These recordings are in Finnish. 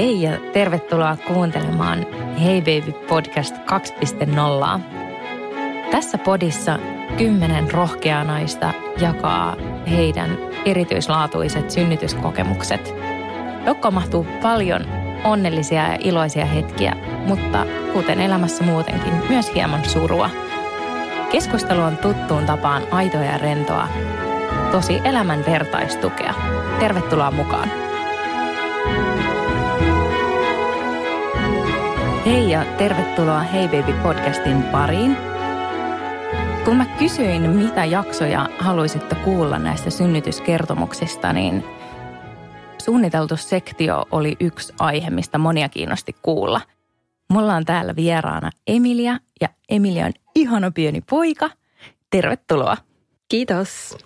Hei ja tervetuloa kuuntelemaan Hey Baby Podcast 2.0. Tässä podissa kymmenen rohkeaa naista jakaa heidän erityislaatuiset synnytyskokemukset. Jokko mahtuu paljon onnellisia ja iloisia hetkiä, mutta kuten elämässä muutenkin, myös hieman surua. Keskustelu on tuttuun tapaan aitoa ja rentoa, tosi elämän vertaistukea. Tervetuloa mukaan. Hei ja tervetuloa Hey Baby podcastin pariin. Kun mä kysyin, mitä jaksoja haluaisitte kuulla näistä synnytyskertomuksista, niin suunniteltu sektio oli yksi aihe, mistä monia kiinnosti kuulla. Mulla on täällä vieraana Emilia ja Emilia on ihana pieni poika. Tervetuloa. Kiitos.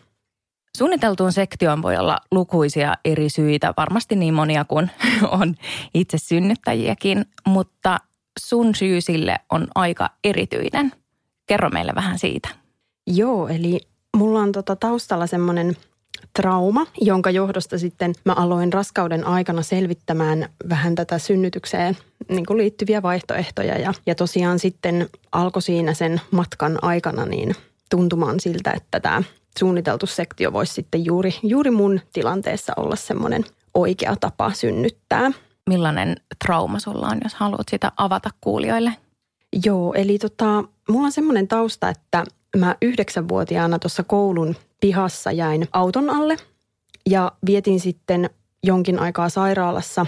Suunniteltuun sektioon voi olla lukuisia eri syitä, varmasti niin monia kuin on itse synnyttäjiäkin, mutta sun syy sille on aika erityinen. Kerro meille vähän siitä. Joo, eli mulla on tota taustalla semmoinen trauma, jonka johdosta sitten mä aloin raskauden aikana selvittämään vähän tätä synnytykseen niin kuin liittyviä vaihtoehtoja. Ja, ja tosiaan sitten alkoi siinä sen matkan aikana niin tuntumaan siltä, että tämä suunniteltu sektio voisi sitten juuri, juuri mun tilanteessa olla semmoinen oikea tapa synnyttää. Millainen trauma sulla on, jos haluat sitä avata kuulijoille? Joo, eli tota, mulla on semmoinen tausta, että mä yhdeksänvuotiaana tuossa koulun pihassa jäin auton alle ja vietin sitten jonkin aikaa sairaalassa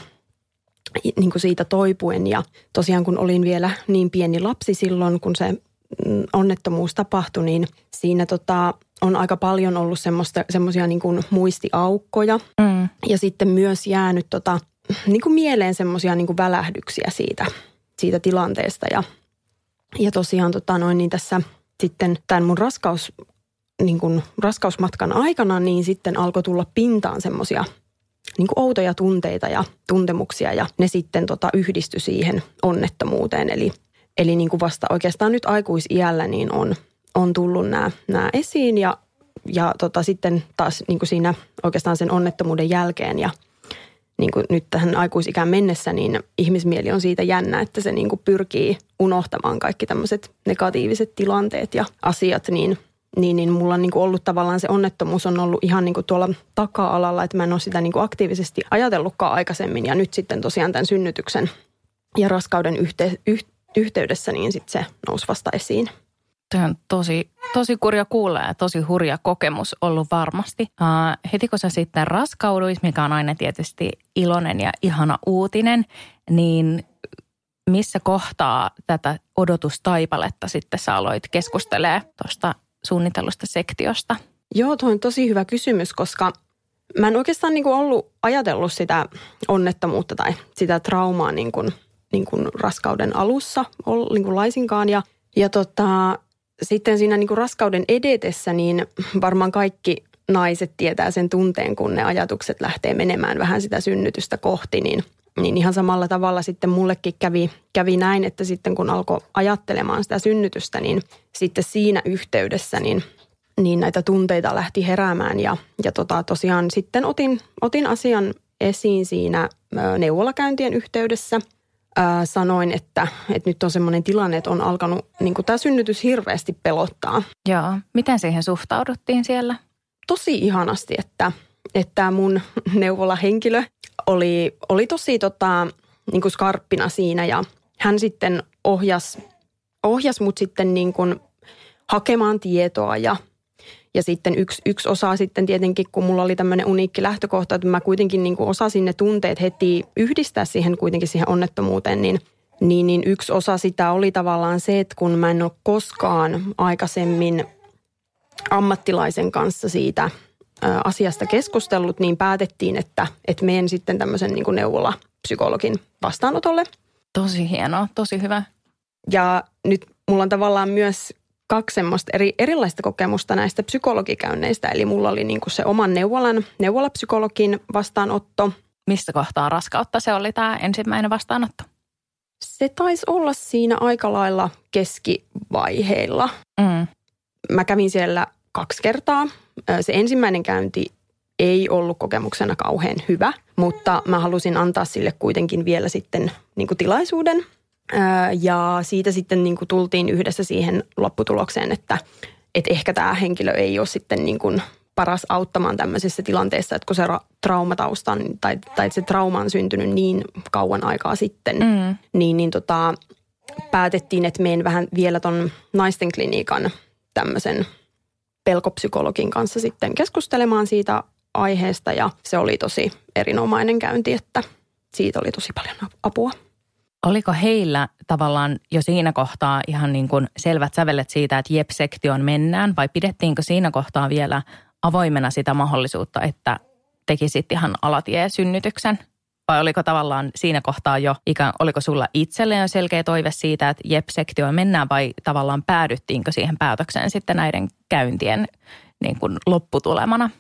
niin kuin siitä toipuen. Ja tosiaan kun olin vielä niin pieni lapsi silloin, kun se mm, onnettomuus tapahtui, niin siinä tota, on aika paljon ollut semmoisia niin kuin muistiaukkoja. Mm. Ja sitten myös jäänyt tota, niin kuin mieleen semmoisia niin välähdyksiä siitä, siitä tilanteesta. Ja, ja tosiaan tota noin, niin tässä sitten tämän mun raskaus, niin kuin raskausmatkan aikana, niin sitten alkoi tulla pintaan semmoisia niin kuin outoja tunteita ja tuntemuksia ja ne sitten tota yhdistyi siihen onnettomuuteen. Eli, eli niin kuin vasta oikeastaan nyt aikuisiällä niin on, on tullut nämä, nämä esiin ja, ja tota sitten taas niin kuin siinä oikeastaan sen onnettomuuden jälkeen ja – niin kuin nyt tähän aikuisikään mennessä, niin ihmismieli on siitä jännä, että se niin kuin pyrkii unohtamaan kaikki tämmöiset negatiiviset tilanteet ja asiat, niin niin, niin mulla on niin kuin ollut tavallaan se onnettomuus on ollut ihan niin kuin tuolla taka-alalla, että mä en ole sitä niin kuin aktiivisesti ajatellutkaan aikaisemmin. Ja nyt sitten tosiaan tämän synnytyksen ja raskauden yhte, yh, yhteydessä, niin sitten se nousi vasta esiin. Tämä on tosi, tosi kurja kuulla ja tosi hurja kokemus ollut varmasti. Uh, heti kun sä sitten raskauduit, mikä on aina tietysti iloinen ja ihana uutinen, niin missä kohtaa tätä odotustaipaletta sitten sä aloit keskustelee tuosta suunnitellusta sektiosta? Joo, tuo on tosi hyvä kysymys, koska mä en oikeastaan niin kuin ollut ajatellut sitä onnettomuutta tai sitä traumaa niin kuin, niin kuin raskauden alussa niin kuin laisinkaan. Ja, ja tota, sitten siinä niin kuin raskauden edetessä, niin varmaan kaikki naiset tietää sen tunteen, kun ne ajatukset lähtee menemään vähän sitä synnytystä kohti, niin, niin ihan samalla tavalla sitten mullekin kävi, kävi näin, että sitten kun alkoi ajattelemaan sitä synnytystä, niin sitten siinä yhteydessä niin, niin näitä tunteita lähti heräämään ja, ja tota, tosiaan sitten otin, otin asian esiin siinä neuvolakäyntien yhteydessä – ää, sanoin, että, että nyt on semmoinen tilanne, että on alkanut niin tämä synnytys hirveästi pelottaa. Joo. Miten siihen suhtauduttiin siellä? Tosi ihanasti, että, että mun neuvolahenkilö oli, oli tosi tota, niin kuin skarppina siinä ja hän sitten ohjas, ohjas mut sitten niin kuin hakemaan tietoa ja ja sitten yksi, yksi osa sitten tietenkin, kun mulla oli tämmöinen uniikki lähtökohta, että mä kuitenkin niin kuin osasin ne tunteet heti yhdistää siihen kuitenkin siihen onnettomuuteen, niin, niin, niin yksi osa sitä oli tavallaan se, että kun mä en ole koskaan aikaisemmin ammattilaisen kanssa siitä asiasta keskustellut, niin päätettiin, että, että menen sitten tämmöisen niin kuin neuvola-psykologin vastaanotolle. Tosi hienoa, tosi hyvä. Ja nyt mulla on tavallaan myös kaksi semmoista eri, erilaista kokemusta näistä psykologikäynneistä. Eli mulla oli niin se oman neuvolan, neuvolapsykologin vastaanotto. Missä kohtaa raskautta se oli tämä ensimmäinen vastaanotto? Se taisi olla siinä aika lailla keskivaiheilla. Mm. Mä kävin siellä kaksi kertaa. Se ensimmäinen käynti ei ollut kokemuksena kauhean hyvä, mutta mä halusin antaa sille kuitenkin vielä sitten niin tilaisuuden. Ja siitä sitten niin kuin tultiin yhdessä siihen lopputulokseen, että, että ehkä tämä henkilö ei ole sitten niin kuin paras auttamaan tämmöisessä tilanteessa, että kun se traumatausta tai, tai se trauma on syntynyt niin kauan aikaa sitten, mm. niin, niin tota, päätettiin, että menen vähän vielä ton naisten klinikan tämmöisen pelkopsykologin kanssa sitten keskustelemaan siitä aiheesta ja se oli tosi erinomainen käynti, että siitä oli tosi paljon apua. Oliko heillä tavallaan jo siinä kohtaa ihan niin kuin selvät sävelet siitä, että jep-sektion mennään vai pidettiinkö siinä kohtaa vielä avoimena sitä mahdollisuutta, että tekisit ihan alatie-synnytyksen? Vai oliko tavallaan siinä kohtaa jo, ikään, oliko sulla itselleen selkeä toive siitä, että jep-sektioon mennään vai tavallaan päädyttiinkö siihen päätökseen sitten näiden käyntien niin kuin lopputulemana?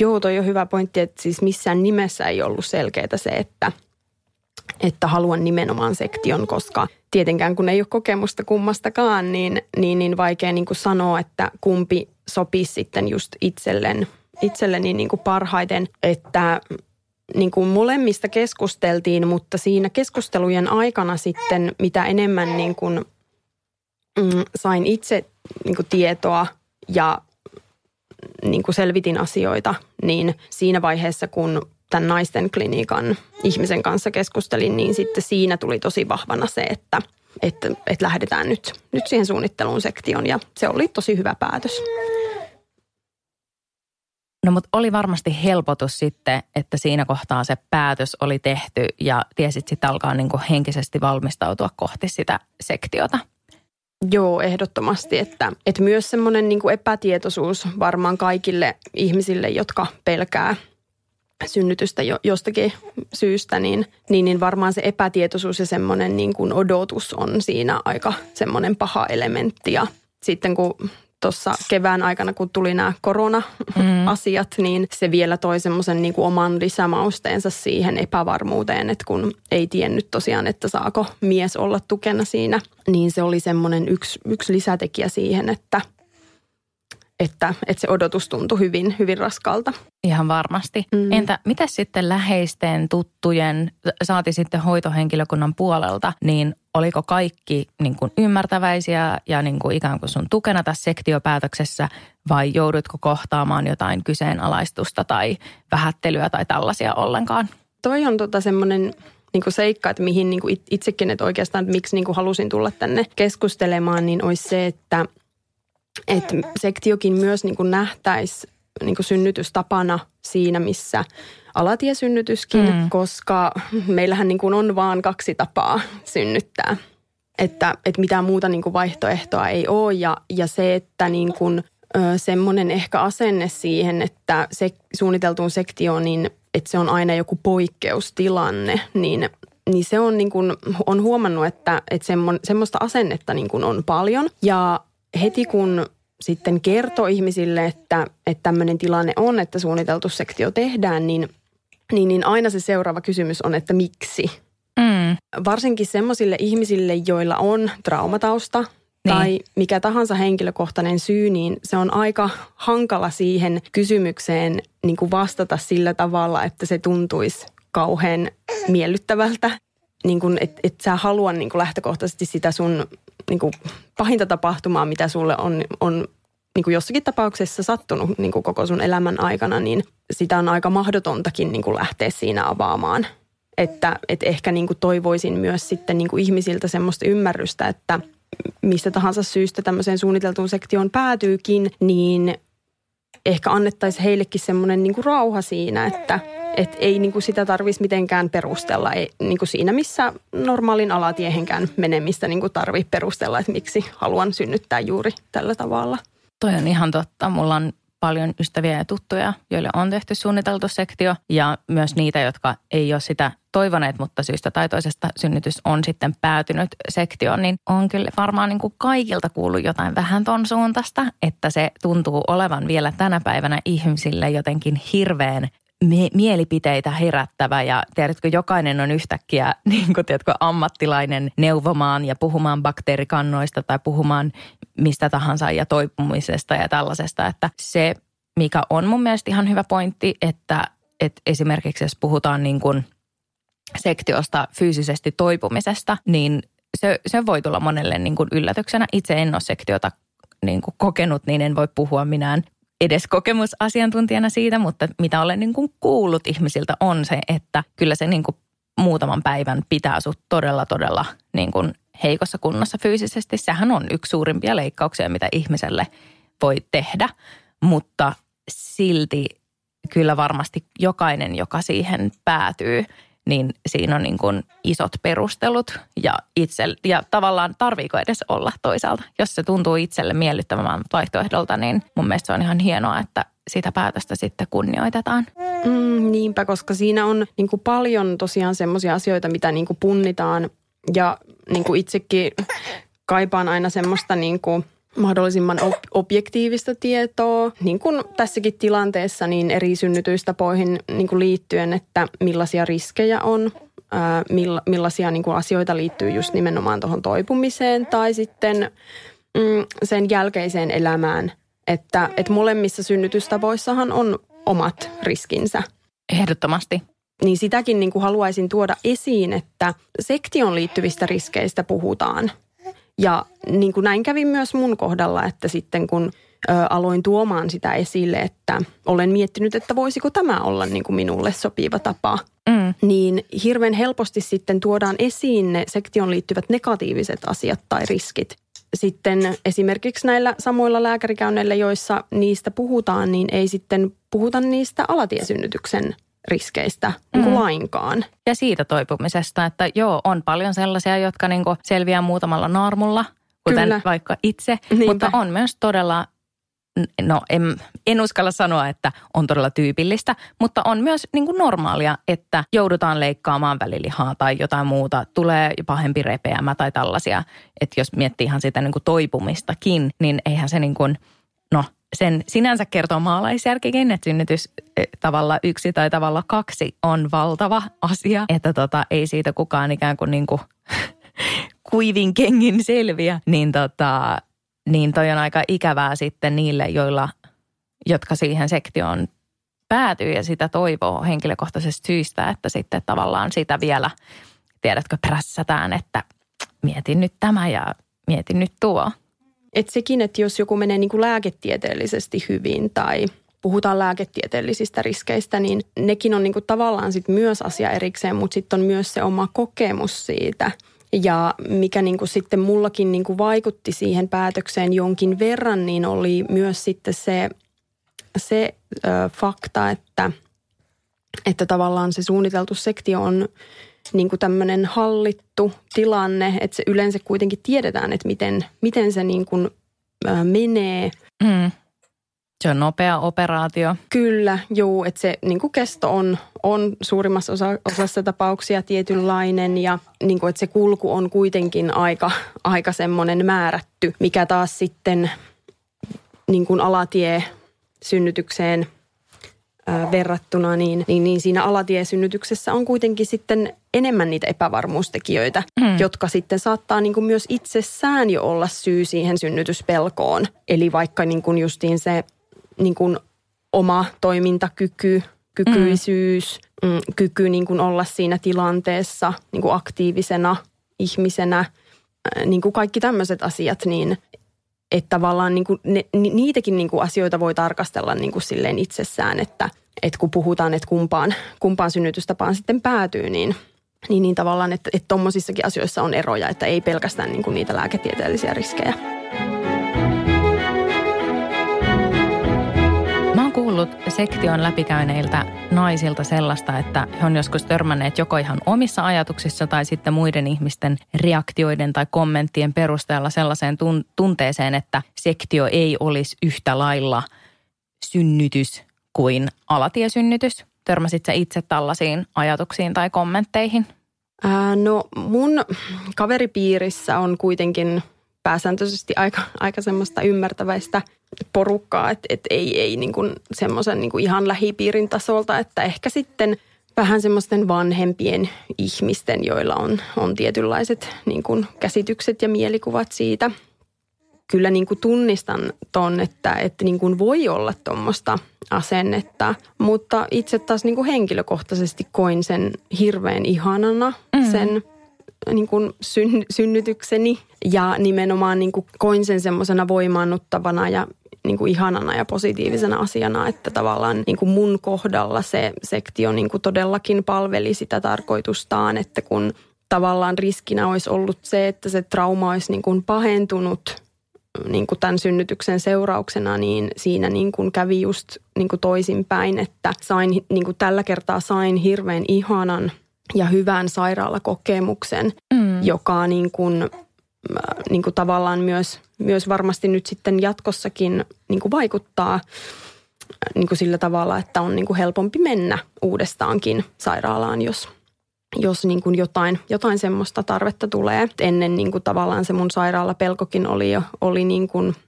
Joo, toi on hyvä pointti, että siis missään nimessä ei ollut selkeää se, että, että haluan nimenomaan sektion, koska tietenkään kun ei ole kokemusta kummastakaan, niin, niin, niin vaikea niin kuin sanoa, että kumpi sopii sitten just itselleen, itselleni niin kuin parhaiten, että niin kuin molemmista keskusteltiin, mutta siinä keskustelujen aikana sitten mitä enemmän niin kuin, mm, sain itse niin kuin tietoa ja niin kuin selvitin asioita, niin siinä vaiheessa, kun tämän naisten klinikan ihmisen kanssa keskustelin, niin sitten siinä tuli tosi vahvana se, että, että, että lähdetään nyt, nyt siihen suunnitteluun sektion ja se oli tosi hyvä päätös. No mutta oli varmasti helpotus sitten, että siinä kohtaa se päätös oli tehty ja tiesit sitten alkaa niin kuin henkisesti valmistautua kohti sitä sektiota. Joo, ehdottomasti. Että, että myös semmoinen niin epätietoisuus varmaan kaikille ihmisille, jotka pelkää synnytystä jo, jostakin syystä, niin, niin, niin varmaan se epätietoisuus ja semmoinen niin kuin odotus on siinä aika semmoinen paha elementti. Ja sitten kun tuossa kevään aikana, kun tuli nämä korona-asiat, mm. niin se vielä toi semmoisen niin kuin oman lisämausteensa siihen epävarmuuteen, että kun ei tiennyt tosiaan, että saako mies olla tukena siinä, niin se oli semmoinen yksi, yksi lisätekijä siihen, että – että, että se odotus tuntui hyvin, hyvin raskalta. Ihan varmasti. Mm. Entä mitä sitten läheisten, tuttujen, saati sitten hoitohenkilökunnan puolelta, niin oliko kaikki niin kuin ymmärtäväisiä ja niin kuin ikään kuin sun tukena tässä sektiopäätöksessä vai joudutko kohtaamaan jotain kyseenalaistusta tai vähättelyä tai tällaisia ollenkaan? Toi on tota semmoinen niin kuin seikka, että mihin niin kuin itsekin, että oikeastaan että miksi niin kuin halusin tulla tänne keskustelemaan, niin olisi se, että – että sektiokin myös niin nähtäisi niin synnytystapana siinä, missä alatiesynnytyskin, mm. koska meillähän niin kuin on vaan kaksi tapaa synnyttää. Että, että mitään muuta niin kuin vaihtoehtoa ei ole ja, ja se, että niin kuin, semmoinen ehkä asenne siihen, että se suunniteltuun sektioon, niin että se on aina joku poikkeustilanne, niin, niin se on, niin kuin, on huomannut, että, että semmoista asennetta niin kuin on paljon. Ja heti kun sitten kertoo ihmisille, että, että tämmöinen tilanne on, että suunniteltu sektio tehdään, niin, niin, niin aina se seuraava kysymys on, että miksi? Mm. Varsinkin semmoisille ihmisille, joilla on traumatausta niin. tai mikä tahansa henkilökohtainen syy, niin se on aika hankala siihen kysymykseen niin kuin vastata sillä tavalla, että se tuntuisi kauhean miellyttävältä. Niin kuin, et, et sä halua niin kuin lähtökohtaisesti sitä sun niin kuin pahinta tapahtumaa, mitä sulle on, on niin kuin jossakin tapauksessa sattunut niin kuin koko sun elämän aikana, niin sitä on aika mahdotontakin niin kuin lähteä siinä avaamaan. Että, että ehkä niin kuin toivoisin myös sitten niin kuin ihmisiltä semmoista ymmärrystä, että mistä tahansa syystä tämmöiseen suunniteltuun sektioon päätyykin, niin ehkä annettaisiin heillekin semmoinen niin kuin rauha siinä, että – et ei niin kuin sitä tarvitsisi mitenkään perustella. Ei, niin kuin siinä, missä normaalin alatiehenkään menemistä niin kuin tarvii perustella, että miksi haluan synnyttää juuri tällä tavalla. Toi on ihan totta. Mulla on paljon ystäviä ja tuttuja, joille on tehty suunniteltu sektio ja myös niitä, jotka ei ole sitä toivoneet, mutta syystä tai toisesta synnytys on sitten päätynyt sektioon, niin on kyllä varmaan niin kuin kaikilta kuullut jotain vähän ton suuntaista, että se tuntuu olevan vielä tänä päivänä ihmisille jotenkin hirveän mie- mielipiteitä herättävä ja tiedätkö, jokainen on yhtäkkiä niin kuin, tiedätkö, ammattilainen neuvomaan ja puhumaan bakteerikannoista tai puhumaan mistä tahansa ja toipumisesta ja tällaisesta, että se, mikä on mun mielestä ihan hyvä pointti, että, että esimerkiksi jos puhutaan niin kuin sektiosta fyysisesti toipumisesta, niin se, se voi tulla monelle niin kuin yllätyksenä. Itse en ole sektiota niin kuin kokenut, niin en voi puhua minään edes kokemusasiantuntijana siitä, mutta mitä olen niin kuin kuullut ihmisiltä on se, että kyllä se niin kuin muutaman päivän pitää sut todella, todella niin kuin heikossa kunnossa fyysisesti. Sehän on yksi suurimpia leikkauksia, mitä ihmiselle voi tehdä, mutta silti kyllä varmasti jokainen, joka siihen päätyy, niin siinä on niin kuin isot perustelut ja, itse, ja tavallaan tarviiko edes olla toisaalta. Jos se tuntuu itselle miellyttävän vaihtoehdolta, niin mun mielestä se on ihan hienoa, että sitä päätöstä sitten kunnioitetaan. Mm, niinpä, koska siinä on niin kuin paljon tosiaan semmoisia asioita, mitä niin kuin punnitaan ja niin kuin itsekin kaipaan aina semmoista niin kuin mahdollisimman objektiivista tietoa, niin kuin tässäkin tilanteessa niin eri synnytyistapoihin niin kuin liittyen, että millaisia riskejä on, ää, millaisia niin kuin asioita liittyy just nimenomaan tuohon toipumiseen tai sitten mm, sen jälkeiseen elämään, että, että molemmissa synnytystavoissahan on omat riskinsä. Ehdottomasti niin sitäkin niin kuin haluaisin tuoda esiin, että sektion liittyvistä riskeistä puhutaan. Ja niin kuin näin kävi myös mun kohdalla, että sitten kun ö, aloin tuomaan sitä esille, että olen miettinyt, että voisiko tämä olla niin kuin minulle sopiva tapa, mm. niin hirveän helposti sitten tuodaan esiin ne sektion liittyvät negatiiviset asiat tai riskit. Sitten esimerkiksi näillä samoilla lääkärikäynneillä, joissa niistä puhutaan, niin ei sitten puhuta niistä alatiesynnytyksen riskeistä niin kuin mm. lainkaan. Ja siitä toipumisesta, että joo, on paljon sellaisia, jotka niin kuin selviää muutamalla naarmulla, kuten Kyllä. vaikka itse, Niinpä. mutta on myös todella no en, en uskalla sanoa, että on todella tyypillistä, mutta on myös niin kuin normaalia, että joudutaan leikkaamaan välilihaa tai jotain muuta, tulee pahempi repeämä tai tällaisia. Että jos miettii ihan sitä niin kuin toipumistakin, niin eihän se niin kuin, no sen sinänsä kertoo maalaisjärkikin, että synnytys eh, tavalla yksi tai tavalla kaksi on valtava asia, että tota, ei siitä kukaan ikään kuin, niin kuin kuivin kengin selviä, niin, tota, niin toi on aika ikävää sitten niille, joilla, jotka siihen sektioon päätyy ja sitä toivoo henkilökohtaisesta syystä, että sitten tavallaan sitä vielä, tiedätkö, prässätään, että mietin nyt tämä ja mietin nyt tuo. Et sekin, että jos joku menee niin kuin lääketieteellisesti hyvin tai puhutaan lääketieteellisistä riskeistä, niin nekin on niin kuin tavallaan sit myös asia erikseen, mutta sitten on myös se oma kokemus siitä. Ja mikä niin kuin sitten mullakin niin kuin vaikutti siihen päätökseen jonkin verran, niin oli myös sitten se, se ö, fakta, että, että tavallaan se suunniteltu sektio on niin kuin tämmöinen hallittu tilanne, että se yleensä kuitenkin tiedetään, että miten, miten se niin kuin, menee. Mm. Se on nopea operaatio. Kyllä, juu, että se niin kuin kesto on, on suurimmassa osa, osassa tapauksia tietynlainen ja niin kuin, että se kulku on kuitenkin aika, aika semmoinen määrätty, mikä taas sitten niin kuin alatie synnytykseen – verrattuna, niin, niin, niin siinä alatiesynnytyksessä on kuitenkin sitten enemmän niitä epävarmuustekijöitä, mm. jotka sitten saattaa niin kuin myös itsessään jo olla syy siihen synnytyspelkoon. Eli vaikka niin kuin justiin se niin kuin oma toimintakyky, kykyisyys, mm. Mm, kyky niin kuin olla siinä tilanteessa niin kuin aktiivisena ihmisenä, niin kuin kaikki tämmöiset asiat, niin että tavallaan niin kuin ne, niitäkin niin kuin asioita voi tarkastella niin kuin silleen itsessään, että, että kun puhutaan, että kumpaan, kumpaan synnytystapaan sitten päätyy, niin, niin, niin tavallaan, että tuommoisissakin asioissa on eroja, että ei pelkästään niin kuin niitä lääketieteellisiä riskejä. kuullut sektion läpikäyneiltä naisilta sellaista, että he on joskus törmänneet joko ihan omissa ajatuksissa tai sitten muiden ihmisten reaktioiden tai kommenttien perusteella sellaiseen tunteeseen, että sektio ei olisi yhtä lailla synnytys kuin alatiesynnytys? Törmäsit sä itse tällaisiin ajatuksiin tai kommentteihin? Ää, no mun kaveripiirissä on kuitenkin pääsääntöisesti aika, aika semmoista ymmärtäväistä porukkaa, että et ei, ei niin kuin semmoisen niin kuin ihan lähipiirin tasolta, että ehkä sitten vähän semmoisten vanhempien ihmisten, joilla on, on tietynlaiset niin kuin käsitykset ja mielikuvat siitä. Kyllä niin kuin tunnistan ton, että, että niin kuin voi olla tuommoista asennetta, mutta itse taas niin kuin henkilökohtaisesti koin sen hirveän ihanana, mm. sen niin kuin syn, synnytykseni ja nimenomaan niin kuin koin sen semmoisena voimaannuttavana ja niin kuin ihanana ja positiivisena asiana, että tavallaan niin kuin mun kohdalla se sektio niin kuin todellakin palveli sitä tarkoitustaan, että kun tavallaan riskinä olisi ollut se, että se trauma olisi niin kuin pahentunut niin kuin tämän synnytyksen seurauksena, niin siinä niin kuin kävi just niin kuin toisinpäin, että sain, niin kuin tällä kertaa sain hirveän ihanan ja hyvän sairaalakokemuksen, mm. joka niin kuin, äh, niin kuin tavallaan myös, myös varmasti nyt sitten jatkossakin niin kuin vaikuttaa äh, niin kuin sillä tavalla, että on niin kuin helpompi mennä uudestaankin sairaalaan, jos, jos niin kuin jotain, jotain semmoista tarvetta tulee. Ennen niin kuin tavallaan se mun sairaalapelkokin oli jo oli niin kuin –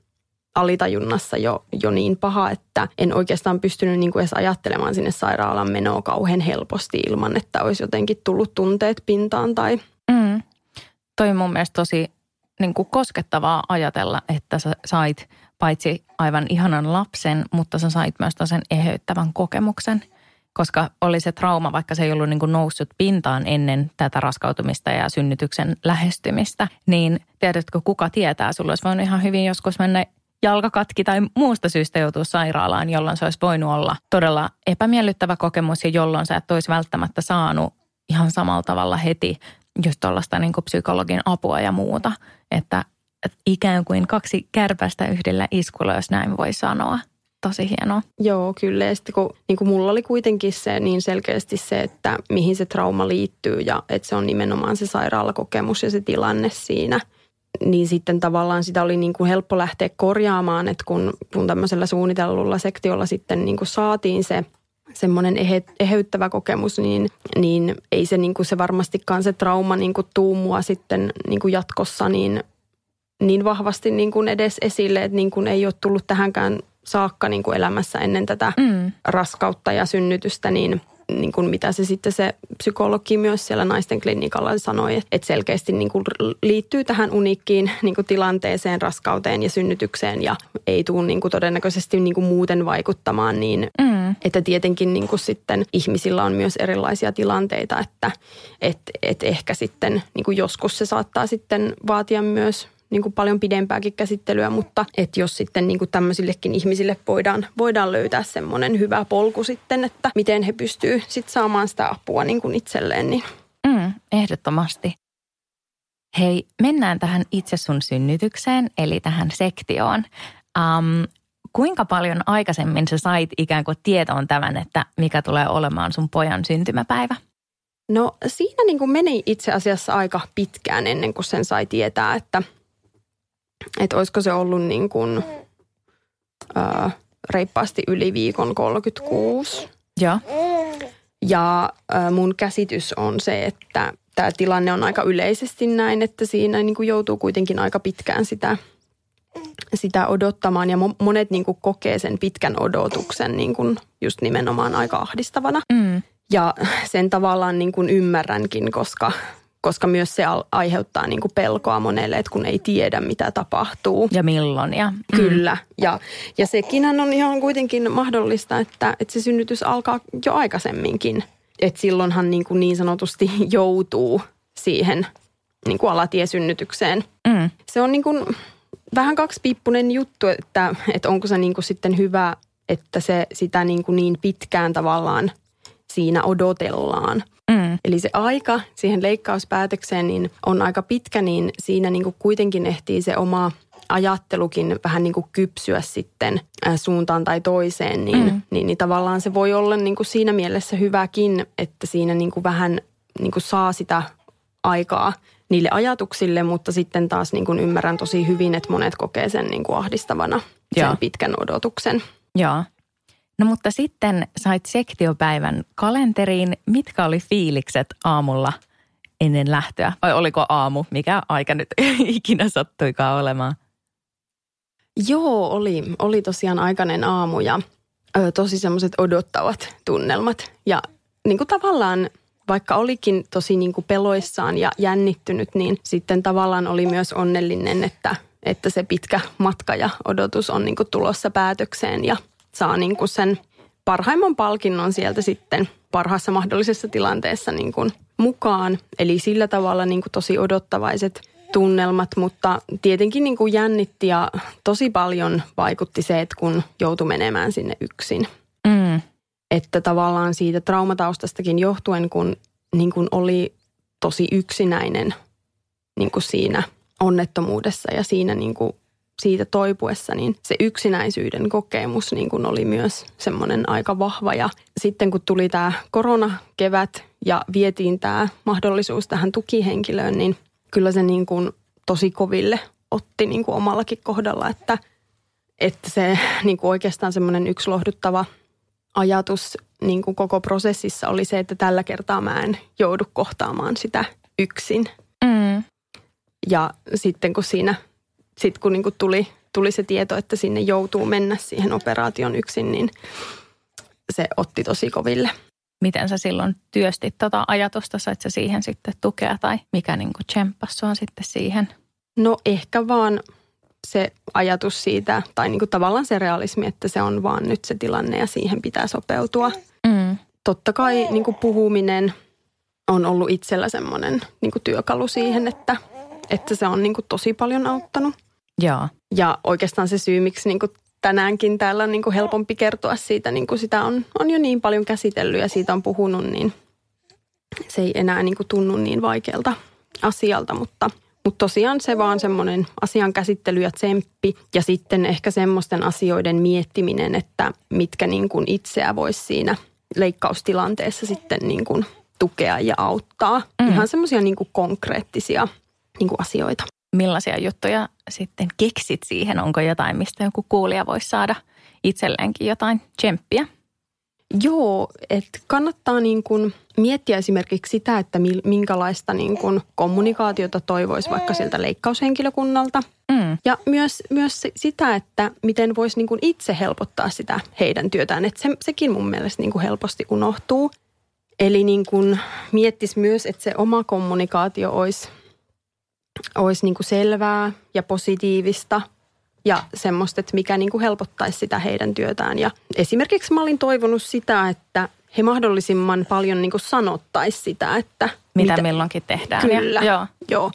alitajunnassa jo, jo niin paha, että en oikeastaan pystynyt niin kuin edes ajattelemaan sinne sairaalan menoa kauhean helposti ilman, että olisi jotenkin tullut tunteet pintaan tai... Mm. Toi on mun mielestä tosi niin kuin koskettavaa ajatella, että sä sait paitsi aivan ihanan lapsen, mutta sä sait myös sen eheyttävän kokemuksen. Koska oli se trauma, vaikka se ei ollut niin kuin noussut pintaan ennen tätä raskautumista ja synnytyksen lähestymistä, niin tiedätkö, kuka tietää, sulla olisi voinut ihan hyvin joskus mennä jalkakatki tai muusta syystä joutuu sairaalaan, jolloin se olisi voinut olla todella epämiellyttävä kokemus ja jolloin sä et olisi välttämättä saanut ihan samalla tavalla heti just tuollaista niin psykologin apua ja muuta. Että ikään kuin kaksi kärpästä yhdellä iskulla, jos näin voi sanoa. Tosi hienoa. Joo, kyllä. Ja sitten kun niin kuin mulla oli kuitenkin se niin selkeästi se, että mihin se trauma liittyy ja että se on nimenomaan se sairaalakokemus ja se tilanne siinä – niin sitten tavallaan sitä oli niin kuin helppo lähteä korjaamaan, että kun, kun tämmöisellä suunnitellulla sektiolla sitten niin kuin saatiin se semmoinen ehe, eheyttävä kokemus, niin, niin ei se, niin kuin se varmastikaan se trauma niin kuin tuumua sitten niin kuin jatkossa niin, niin vahvasti niin kuin edes esille, että niin kuin ei ole tullut tähänkään saakka niin kuin elämässä ennen tätä mm. raskautta ja synnytystä, niin – niin kuin mitä se sitten se psykologi myös siellä naisten klinikalla sanoi, että selkeästi niin kuin liittyy tähän uniikkiin niin kuin tilanteeseen, raskauteen ja synnytykseen ja ei tule niin kuin todennäköisesti niin kuin muuten vaikuttamaan niin, mm. että tietenkin niin kuin sitten ihmisillä on myös erilaisia tilanteita, että et, et ehkä sitten niin kuin joskus se saattaa sitten vaatia myös niin kuin paljon pidempääkin käsittelyä, mutta että jos sitten niin kuin tämmöisillekin ihmisille voidaan, voidaan löytää semmoinen hyvä polku sitten, että miten he pystyy sitten saamaan sitä apua niin kuin itselleen. Niin. Mm, ehdottomasti. Hei, mennään tähän itse sun synnytykseen, eli tähän sektioon. Um, kuinka paljon aikaisemmin sä sait ikään kuin tietoon tämän, että mikä tulee olemaan sun pojan syntymäpäivä? No siinä niin kuin meni itse asiassa aika pitkään ennen kuin sen sai tietää, että – että olisiko se ollut niin kuin, ää, reippaasti yli viikon 36. Ja, ja ää, mun käsitys on se, että tämä tilanne on aika yleisesti näin, että siinä niin kuin joutuu kuitenkin aika pitkään sitä, sitä odottamaan. Ja monet niin kuin kokee sen pitkän odotuksen niin kuin just nimenomaan aika ahdistavana. Mm. Ja sen tavallaan niin kuin ymmärränkin, koska koska myös se aiheuttaa niin kuin pelkoa monelle, että kun ei tiedä, mitä tapahtuu. Ja milloin. Ja. Mm. Kyllä. Ja, ja sekin on ihan kuitenkin mahdollista, että, että se synnytys alkaa jo aikaisemminkin. Että silloinhan niin, kuin niin sanotusti joutuu siihen niin kuin alatiesynnytykseen. Mm. Se on niin kuin vähän kaksipiippunen juttu, että, että onko se niin kuin sitten hyvä, että se sitä niin, kuin niin pitkään tavallaan siinä odotellaan – Mm. Eli se aika siihen leikkauspäätökseen niin on aika pitkä, niin siinä niin kuin kuitenkin ehtii se oma ajattelukin vähän niin kuin kypsyä sitten suuntaan tai toiseen, niin, mm. niin, niin tavallaan se voi olla niin kuin siinä mielessä hyväkin, että siinä niin kuin vähän niin kuin saa sitä aikaa niille ajatuksille, mutta sitten taas niin kuin ymmärrän tosi hyvin, että monet kokee sen niin kuin ahdistavana, sen pitkän odotuksen. Joo. No mutta sitten sait sektiopäivän kalenteriin. Mitkä oli fiilikset aamulla ennen lähtöä? Vai oliko aamu, mikä aika nyt ikinä sattuikaan olemaan? Joo, oli, oli tosiaan aikainen aamu ja ö, tosi semmoiset odottavat tunnelmat. Ja niin kuin tavallaan, vaikka olikin tosi niin kuin peloissaan ja jännittynyt, niin sitten tavallaan oli myös onnellinen, että, että se pitkä matka ja odotus on niin kuin tulossa päätökseen ja saa niin kuin sen parhaimman palkinnon sieltä sitten parhaassa mahdollisessa tilanteessa niin kuin mukaan. Eli sillä tavalla niin kuin tosi odottavaiset – tunnelmat, mutta tietenkin niin kuin jännitti ja tosi paljon vaikutti se, että kun joutui menemään sinne yksin. Mm. Että tavallaan siitä traumataustastakin johtuen, kun niin kuin oli tosi yksinäinen niin kuin siinä onnettomuudessa ja siinä niin kuin siitä toipuessa, niin se yksinäisyyden kokemus niin kuin oli myös semmoinen aika vahva. Ja sitten kun tuli tämä koronakevät ja vietiin tämä mahdollisuus tähän tukihenkilöön, niin kyllä se niin kuin tosi koville otti niin kuin omallakin kohdalla, että, että se niin kuin oikeastaan semmoinen yksi lohduttava ajatus niin kuin koko prosessissa oli se, että tällä kertaa mä en joudu kohtaamaan sitä yksin. Mm. Ja sitten kun siinä, sit kun niin kuin tuli, tuli se tieto, että sinne joutuu mennä siihen operaation yksin, niin se otti tosi koville miten sä silloin työstit tota ajatusta, sait sä siihen sitten tukea tai mikä niin kuin tsemppasi sua sitten siihen? No ehkä vaan se ajatus siitä, tai niin kuin tavallaan se realismi, että se on vaan nyt se tilanne ja siihen pitää sopeutua. Mm. Totta kai niin kuin puhuminen on ollut itsellä semmoinen niin kuin työkalu siihen, että, että se on niin kuin tosi paljon auttanut. Joo. Ja oikeastaan se syy, miksi niin kuin tänäänkin täällä on niin kuin helpompi kertoa siitä, niin kuin sitä on, on jo niin paljon käsitellyt ja siitä on puhunut, niin se ei enää niin kuin tunnu niin vaikealta asialta, mutta, mutta tosiaan se vaan semmoinen asian käsittely ja tsemppi ja sitten ehkä semmoisten asioiden miettiminen, että mitkä niin kuin itseä voisi siinä leikkaustilanteessa sitten niin kuin tukea ja auttaa. Mm. Ihan semmoisia niin kuin konkreettisia niin kuin asioita millaisia juttuja sitten keksit siihen? Onko jotain, mistä joku kuulija voisi saada itselleenkin jotain tsemppiä? Joo, että kannattaa niin kuin miettiä esimerkiksi sitä, että minkälaista niin kuin kommunikaatiota toivoisi vaikka sieltä leikkaushenkilökunnalta. Mm. Ja myös, myös sitä, että miten voisi niin kuin itse helpottaa sitä heidän työtään. Että se, sekin mun mielestä niin kuin helposti unohtuu. Eli niin kuin miettisi myös, että se oma kommunikaatio olisi olisi niin kuin selvää ja positiivista ja semmoista, että mikä niin kuin helpottaisi sitä heidän työtään. Ja esimerkiksi mä olin toivonut sitä, että he mahdollisimman paljon niin kuin sanottaisi sitä, että... Mitä, mitä milloinkin tehdään. Kyllä, ja, joo. joo.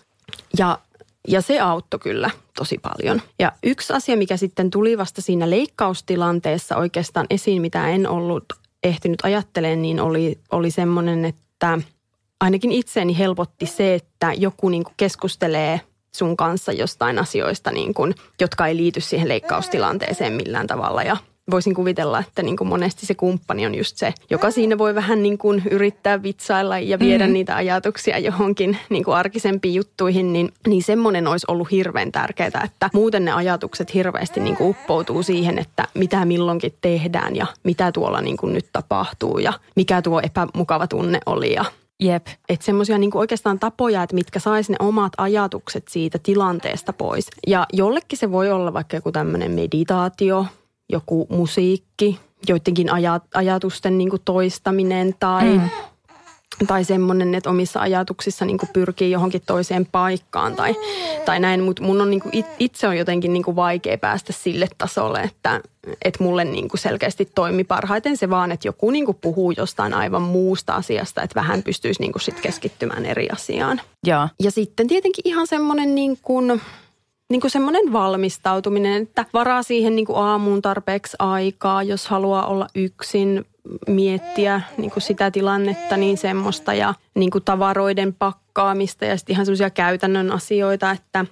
Ja, ja se auttoi kyllä tosi paljon. Ja yksi asia, mikä sitten tuli vasta siinä leikkaustilanteessa oikeastaan esiin, mitä en ollut ehtinyt ajattelemaan, niin oli, oli semmoinen, että – ainakin itseäni helpotti se, että joku niin kuin keskustelee sun kanssa jostain asioista, niin kuin, jotka ei liity siihen leikkaustilanteeseen millään tavalla. Ja voisin kuvitella, että niin kuin monesti se kumppani on just se, joka siinä voi vähän niin kuin yrittää vitsailla ja viedä mm-hmm. niitä ajatuksia johonkin niin kuin arkisempiin juttuihin, niin, niin semmoinen olisi ollut hirveän tärkeää, että muuten ne ajatukset hirveästi niin kuin uppoutuu siihen, että mitä milloinkin tehdään ja mitä tuolla niin kuin nyt tapahtuu ja mikä tuo epämukava tunne oli ja Jep. Että semmoisia niin oikeastaan tapoja, että mitkä sais ne omat ajatukset siitä tilanteesta pois. Ja jollekin se voi olla vaikka joku tämmöinen meditaatio, joku musiikki, joidenkin ajatusten niin toistaminen tai mm tai semmoinen, että omissa ajatuksissa niin kuin pyrkii johonkin toiseen paikkaan tai, tai näin. Mutta mun on niin kuin itse on jotenkin niin kuin vaikea päästä sille tasolle, että, että mulle niin kuin selkeästi toimi parhaiten se vaan, että joku niin kuin puhuu jostain aivan muusta asiasta, että vähän pystyisi niin kuin sit keskittymään eri asiaan. Ja, ja sitten tietenkin ihan semmoinen niin kuin, niin kuin semmoinen valmistautuminen, että varaa siihen niin kuin aamuun tarpeeksi aikaa, jos haluaa olla yksin, miettiä niin kuin sitä tilannetta, niin semmoista ja niin kuin tavaroiden pakkaamista ja sitten ihan semmoisia käytännön asioita, että,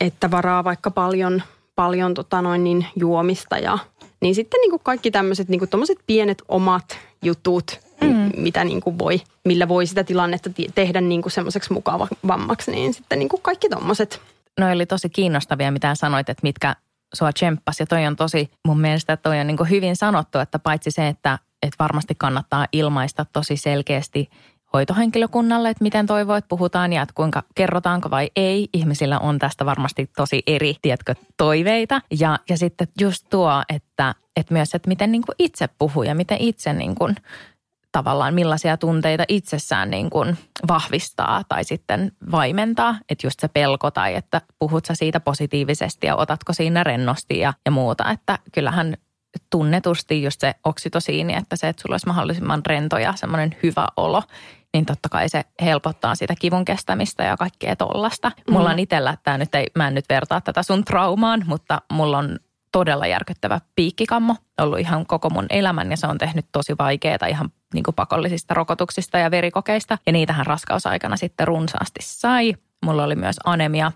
että varaa vaikka paljon, paljon tota noin niin juomista ja niin sitten niin kuin kaikki tämmöiset niin kuin pienet omat jutut, mm. mitä niin kuin voi, millä voi sitä tilannetta tehdä niin kuin semmoiseksi mukavammaksi, niin sitten niin kuin kaikki tommoset. No oli tosi kiinnostavia, mitä sanoit, että mitkä sua tsemppasi. Ja toi on tosi, mun mielestä toi on niin hyvin sanottu, että paitsi se, että, että varmasti kannattaa ilmaista tosi selkeästi hoitohenkilökunnalle, että miten toivoo, että puhutaan ja että kuinka kerrotaanko vai ei. Ihmisillä on tästä varmasti tosi eri, tiedätkö, toiveita. Ja, ja sitten just tuo, että, että myös, että miten niin kuin itse puhuu ja miten itse niin kuin, tavallaan millaisia tunteita itsessään niin kuin vahvistaa tai sitten vaimentaa. Että just se pelko tai että puhut sä siitä positiivisesti ja otatko siinä rennosti ja, ja muuta. Että kyllähän tunnetusti just se oksitosiini, että se, että sulla olisi mahdollisimman rento ja semmoinen hyvä olo, niin totta kai se helpottaa sitä kivun kestämistä ja kaikkea tollasta. Mulla on itsellä, tämä nyt ei, mä en nyt vertaa tätä sun traumaan, mutta mulla on todella järkyttävä piikkikammo ollut ihan koko mun elämän ja se on tehnyt tosi vaikeaa ihan niin kuin pakollisista rokotuksista ja verikokeista. Ja niitähän raskausaikana sitten runsaasti sai. Mulla oli myös anemia,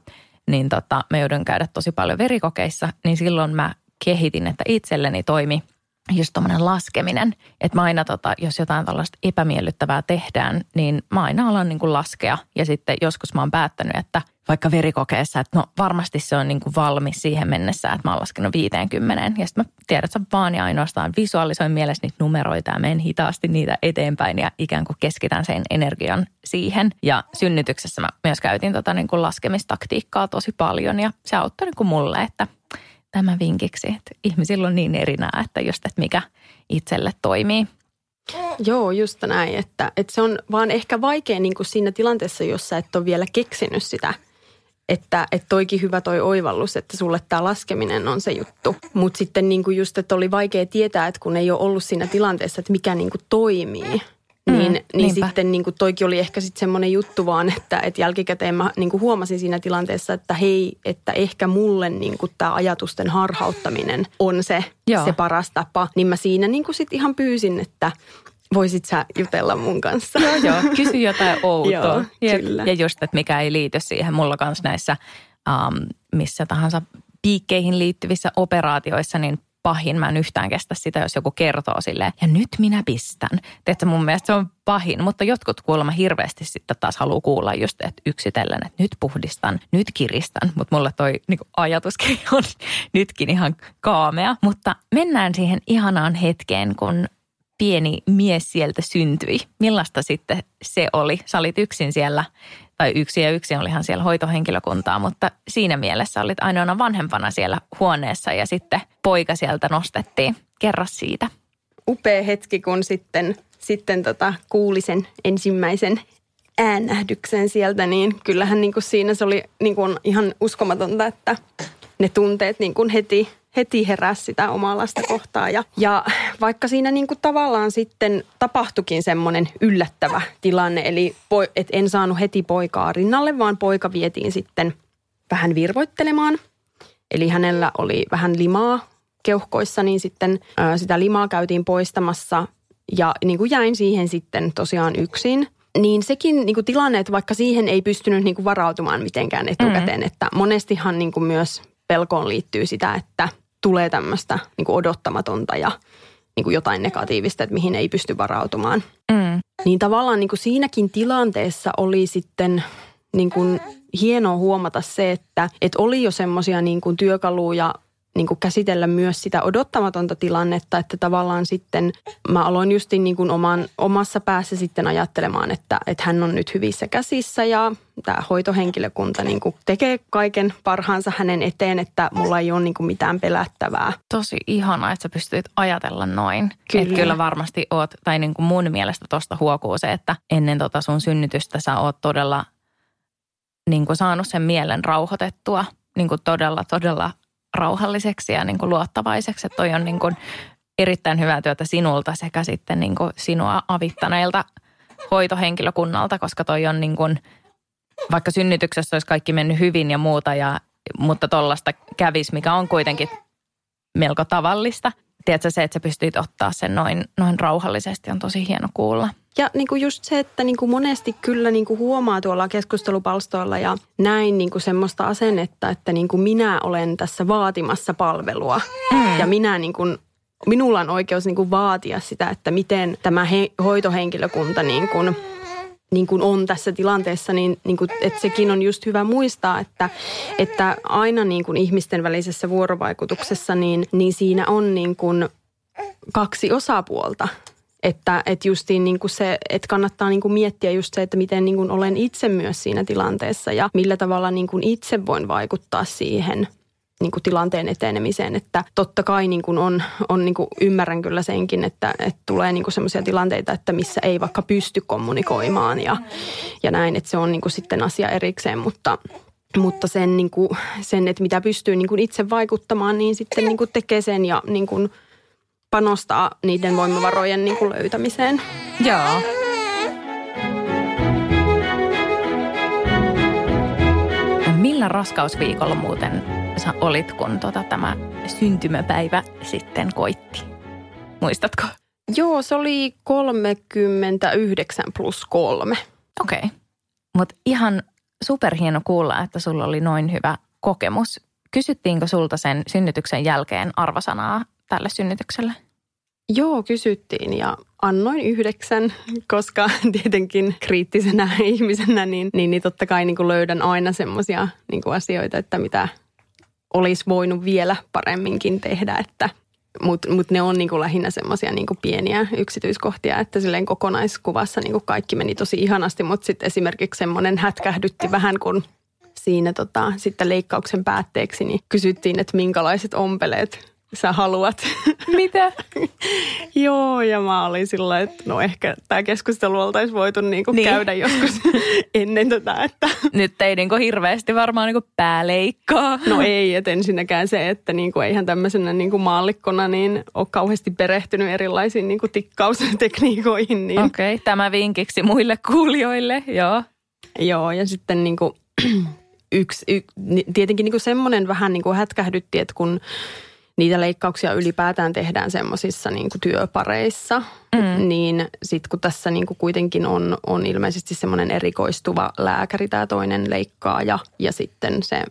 niin tota, mä joudun käydä tosi paljon verikokeissa, niin silloin mä kehitin, että itselleni toimi – just tuommoinen laskeminen. Että mä aina, tota, jos jotain tällaista epämiellyttävää tehdään, niin mä aina alan niin kuin laskea. Ja sitten joskus mä oon päättänyt, että vaikka verikokeessa, että no varmasti se on niin kuin valmis siihen mennessä, että mä oon laskenut 50. Ja sitten mä tiedän, että vaan ja ainoastaan visualisoin mielessä niitä numeroita ja menen hitaasti niitä eteenpäin ja ikään kuin keskitän sen energian siihen. Ja synnytyksessä mä myös käytin tota niin kuin laskemistaktiikkaa tosi paljon ja se auttoi niin kuin mulle, että tämä vinkiksi, että ihmisillä on niin eri nämä, että just, että mikä itselle toimii. Joo, just näin, että, että se on vaan ehkä vaikea niin kuin siinä tilanteessa, jossa et ole vielä keksinyt sitä, että, että toikin hyvä toi oivallus, että sulle tämä laskeminen on se juttu. Mutta sitten niin kuin just, että oli vaikea tietää, että kun ei ole ollut siinä tilanteessa, että mikä niin kuin toimii – niin, mm, niin sitten niin kuin toikin oli ehkä sitten semmoinen juttu vaan, että, että jälkikäteen mä niin kuin huomasin siinä tilanteessa, että hei, että ehkä mulle niin kuin tämä ajatusten harhauttaminen on se, se paras tapa. Niin mä siinä niin kuin sitten ihan pyysin, että voisit sä jutella mun kanssa. Joo, joo. Kysy jotain outoa. joo, ja, kyllä. ja just, että mikä ei liity siihen. Mulla kanssa näissä um, missä tahansa piikkeihin liittyvissä operaatioissa, niin pahin. Mä en yhtään kestä sitä, jos joku kertoo silleen, ja nyt minä pistän. Tiedätkö, mun mielestä se on pahin, mutta jotkut kuulemma hirveästi sitten taas haluaa kuulla just, että yksitellen, että nyt puhdistan, nyt kiristän. Mutta mulle toi niin ajatuskin on nytkin ihan kaamea. Mutta mennään siihen ihanaan hetkeen, kun pieni mies sieltä syntyi. Millaista sitten se oli? Sä olit yksin siellä tai yksi ja yksi olihan siellä hoitohenkilökuntaa, mutta siinä mielessä olit ainoana vanhempana siellä huoneessa ja sitten poika sieltä nostettiin. Kerro siitä. Upea hetki, kun sitten, sitten tota, kuuli sen ensimmäisen äänähdyksen sieltä, niin kyllähän niin kuin siinä se oli niin kuin ihan uskomatonta, että ne tunteet niin kuin heti, heti heräsi sitä omaa lasta kohtaan. Ja, ja vaikka siinä niin kuin tavallaan sitten tapahtukin semmoinen yllättävä tilanne, eli et en saanut heti poikaa rinnalle, vaan poika vietiin sitten vähän virvoittelemaan. Eli hänellä oli vähän limaa keuhkoissa, niin sitten ää, sitä limaa käytiin poistamassa ja niin kuin jäin siihen sitten tosiaan yksin. Niin sekin niin kuin tilanne, että vaikka siihen ei pystynyt niin kuin varautumaan mitenkään etukäteen, mm. että monestihan niin kuin myös pelkoon liittyy sitä, että tulee tämmöistä niin odottamatonta ja niin kuin jotain negatiivista, että mihin ei pysty varautumaan. Mm. Niin tavallaan niin kuin siinäkin tilanteessa oli sitten niin kuin hienoa huomata se, että, että oli jo semmoisia niin kuin työkaluja niin kuin käsitellä myös sitä odottamatonta tilannetta, että tavallaan sitten mä aloin justin niin kuin oman, omassa päässä sitten ajattelemaan, että, että hän on nyt hyvissä käsissä ja tämä hoitohenkilökunta niin kuin tekee kaiken parhaansa hänen eteen, että mulla ei ole niin kuin mitään pelättävää. Tosi ihanaa, että sä pystyt ajatella noin. Kyllä. Että kyllä varmasti oot, tai niin kuin mun mielestä tuosta huokuu se, että ennen tota sun synnytystä sä oot todella niin kuin saanut sen mielen rauhoitettua niin kuin todella, todella rauhalliseksi ja niin kuin luottavaiseksi. Että toi on niin kuin erittäin hyvää työtä sinulta sekä sitten niin kuin sinua avittaneilta hoitohenkilökunnalta, koska toi on niin kuin, vaikka synnytyksessä olisi kaikki mennyt hyvin ja muuta, ja, mutta tuollaista kävisi, mikä on kuitenkin melko tavallista. Tiedätkö se, että sä pystyt ottaa sen noin, noin rauhallisesti, on tosi hieno kuulla. Ja niin kuin just se, että niin kuin monesti kyllä niin kuin huomaa tuolla keskustelupalstoilla ja näin niin kuin semmoista asennetta, että niin kuin minä olen tässä vaatimassa palvelua. Mm. Ja minä niin kuin, minulla on oikeus niin kuin vaatia sitä, että miten tämä he, hoitohenkilökunta niin kuin niin kuin on tässä tilanteessa, niin, niin kuin, että sekin on just hyvä muistaa, että, että aina niin kuin ihmisten välisessä vuorovaikutuksessa, niin, niin siinä on niin kuin kaksi osapuolta. Että, että justiin niin kuin se, että kannattaa niin kuin miettiä just se, että miten niin kuin olen itse myös siinä tilanteessa ja millä tavalla niin kuin itse voin vaikuttaa siihen – niin kuin tilanteen etenemiseen. Että totta kai niin kuin on, on niin kuin ymmärrän kyllä senkin, että, että tulee niin sellaisia tilanteita, että missä ei vaikka pysty kommunikoimaan ja, ja näin, että se on niin kuin sitten asia erikseen, mutta mutta sen, niin kuin, sen, että mitä pystyy niin kuin itse vaikuttamaan, niin sitten niin kuin tekee sen ja niin kuin panostaa niiden voimavarojen niin kuin löytämiseen. Joo. Millä raskausviikolla muuten sä olit, kun tota, tämä syntymäpäivä sitten koitti? Muistatko? Joo, se oli 39 plus kolme. Okei. Okay. Mutta ihan superhieno kuulla, että sulla oli noin hyvä kokemus. Kysyttiinkö sulta sen synnytyksen jälkeen arvosanaa tälle synnytykselle? Joo, kysyttiin ja annoin yhdeksän, koska tietenkin kriittisenä ihmisenä niin, niin, niin totta kai niin kuin löydän aina semmoisia niin asioita, että mitä olisi voinut vielä paremminkin tehdä, että mutta mut ne on niinku lähinnä semmoisia niinku pieniä yksityiskohtia, että silleen kokonaiskuvassa niinku kaikki meni tosi ihanasti, mutta sitten esimerkiksi semmoinen hätkähdytti vähän, kun siinä tota, sitten leikkauksen päätteeksi niin kysyttiin, että minkälaiset ompeleet sä haluat. Mitä? Joo, ja mä olin sillä että no ehkä tämä keskustelu oltaisiin voitu niinku niin. käydä joskus ennen tätä. Että. Nyt ei niinku hirveästi varmaan niinku pääleikkaa. No ei, että ensinnäkään se, että niinku eihän tämmöisenä niinku maallikkona niin ole kauheasti perehtynyt erilaisiin niinku tikkaustekniikoihin. Niin. Okei, okay, tämä vinkiksi muille kuulijoille, joo. Joo, ja sitten niinku, yksi, y, tietenkin niinku semmoinen vähän niinku hätkähdytti, että kun niitä leikkauksia ylipäätään tehdään semmoisissa niin työpareissa, mm. niin sitten kun tässä niin kuin kuitenkin on, on ilmeisesti semmoinen erikoistuva lääkäri tämä toinen leikkaaja ja sitten se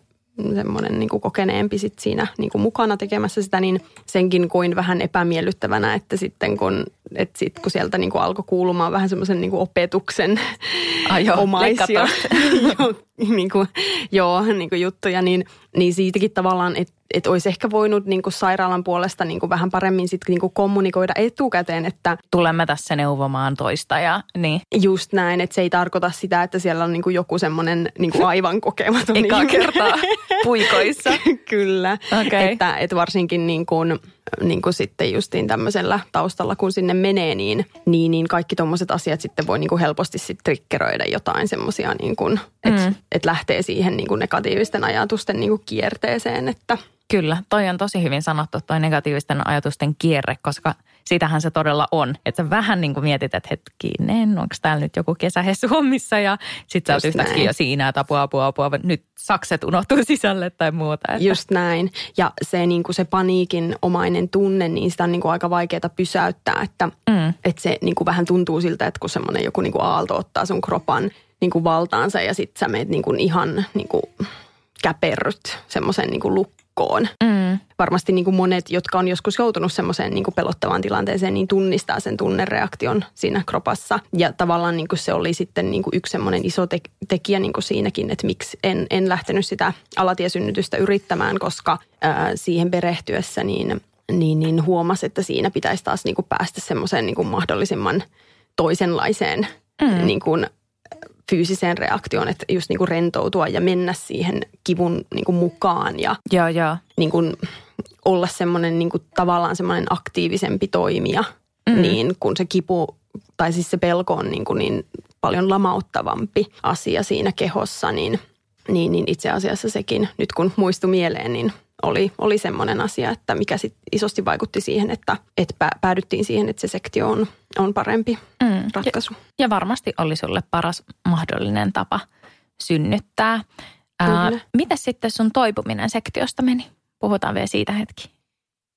semmoinen niin kokeneempi sit siinä niin kuin mukana tekemässä sitä, niin senkin koin vähän epämiellyttävänä, että sitten kun, että sit, kun sieltä niin kuin alkoi kuulumaan vähän semmoisen niin opetuksen ah, joo, omaisia jo, niin kuin, joo, niin kuin juttuja, niin, niin siitäkin tavallaan, että että olisi ehkä voinut niin kuin sairaalan puolesta niin kuin vähän paremmin sit niin kuin kommunikoida etukäteen, että... Tulemme tässä neuvomaan toista ja niin. Just näin, että se ei tarkoita sitä, että siellä on niin kuin joku semmoinen niin kuin aivan kokematon Eka kertaa puikoissa. Kyllä, okay. että, että varsinkin niin kuin, niin kuin sitten justiin tämmöisellä taustalla, kun sinne menee, niin, niin, niin kaikki tuommoiset asiat sitten voi niin kuin helposti sitten triggeröidä jotain semmoisia, niin kuin, että mm. et lähtee siihen niin kuin negatiivisten ajatusten niin kuin kierteeseen, että – Kyllä, toi on tosi hyvin sanottu, toi negatiivisten ajatusten kierre, koska sitähän se todella on. Että sä vähän niin kuin mietit, että hetkinen, onko täällä nyt joku kesähessu hommissa ja sit sä oot yhtäkkiä jo siinä, että apua, apua, apua, nyt sakset unohtuu sisälle tai muuta. Että. Just näin. Ja se, niin kuin se paniikin omainen tunne, niin sitä on niin kuin aika vaikeaa pysäyttää, että, mm. että se niin kuin vähän tuntuu siltä, että kun semmoinen joku niin kuin aalto ottaa sun kropan niin kuin valtaansa ja sit sä meet niin kuin ihan niin kuin käperryt semmoisen niin kuin lukkoon. Mm. Varmasti niin kuin monet, jotka on joskus joutunut semmoiseen niin kuin pelottavaan tilanteeseen, niin tunnistaa sen tunnereaktion siinä kropassa. Ja tavallaan niin kuin se oli sitten niin kuin yksi semmoinen iso te- tekijä niin kuin siinäkin, että miksi en, en lähtenyt sitä alatiesynnytystä yrittämään, koska ää, siihen perehtyessä niin, niin, niin huomasi, että siinä pitäisi taas niin kuin päästä semmoiseen niin kuin mahdollisimman toisenlaiseen mm. niin kuin fyysiseen reaktioon, että just niin kuin rentoutua ja mennä siihen kivun niin kuin mukaan ja joo, joo. Niin kuin olla semmoinen niin kuin tavallaan semmoinen aktiivisempi toimija, mm. niin kun se kipu tai siis se pelko on niin, kuin niin paljon lamauttavampi asia siinä kehossa, niin, niin, niin itse asiassa sekin, nyt kun muistu mieleen, niin oli, oli semmoinen asia, että mikä sit isosti vaikutti siihen, että, että päädyttiin siihen, että se sektio on, on parempi mm. ratkaisu. Ja, ja varmasti oli sulle paras mahdollinen tapa synnyttää. Ää, mitä sitten sun toipuminen sektiosta meni? Puhutaan vielä siitä hetki.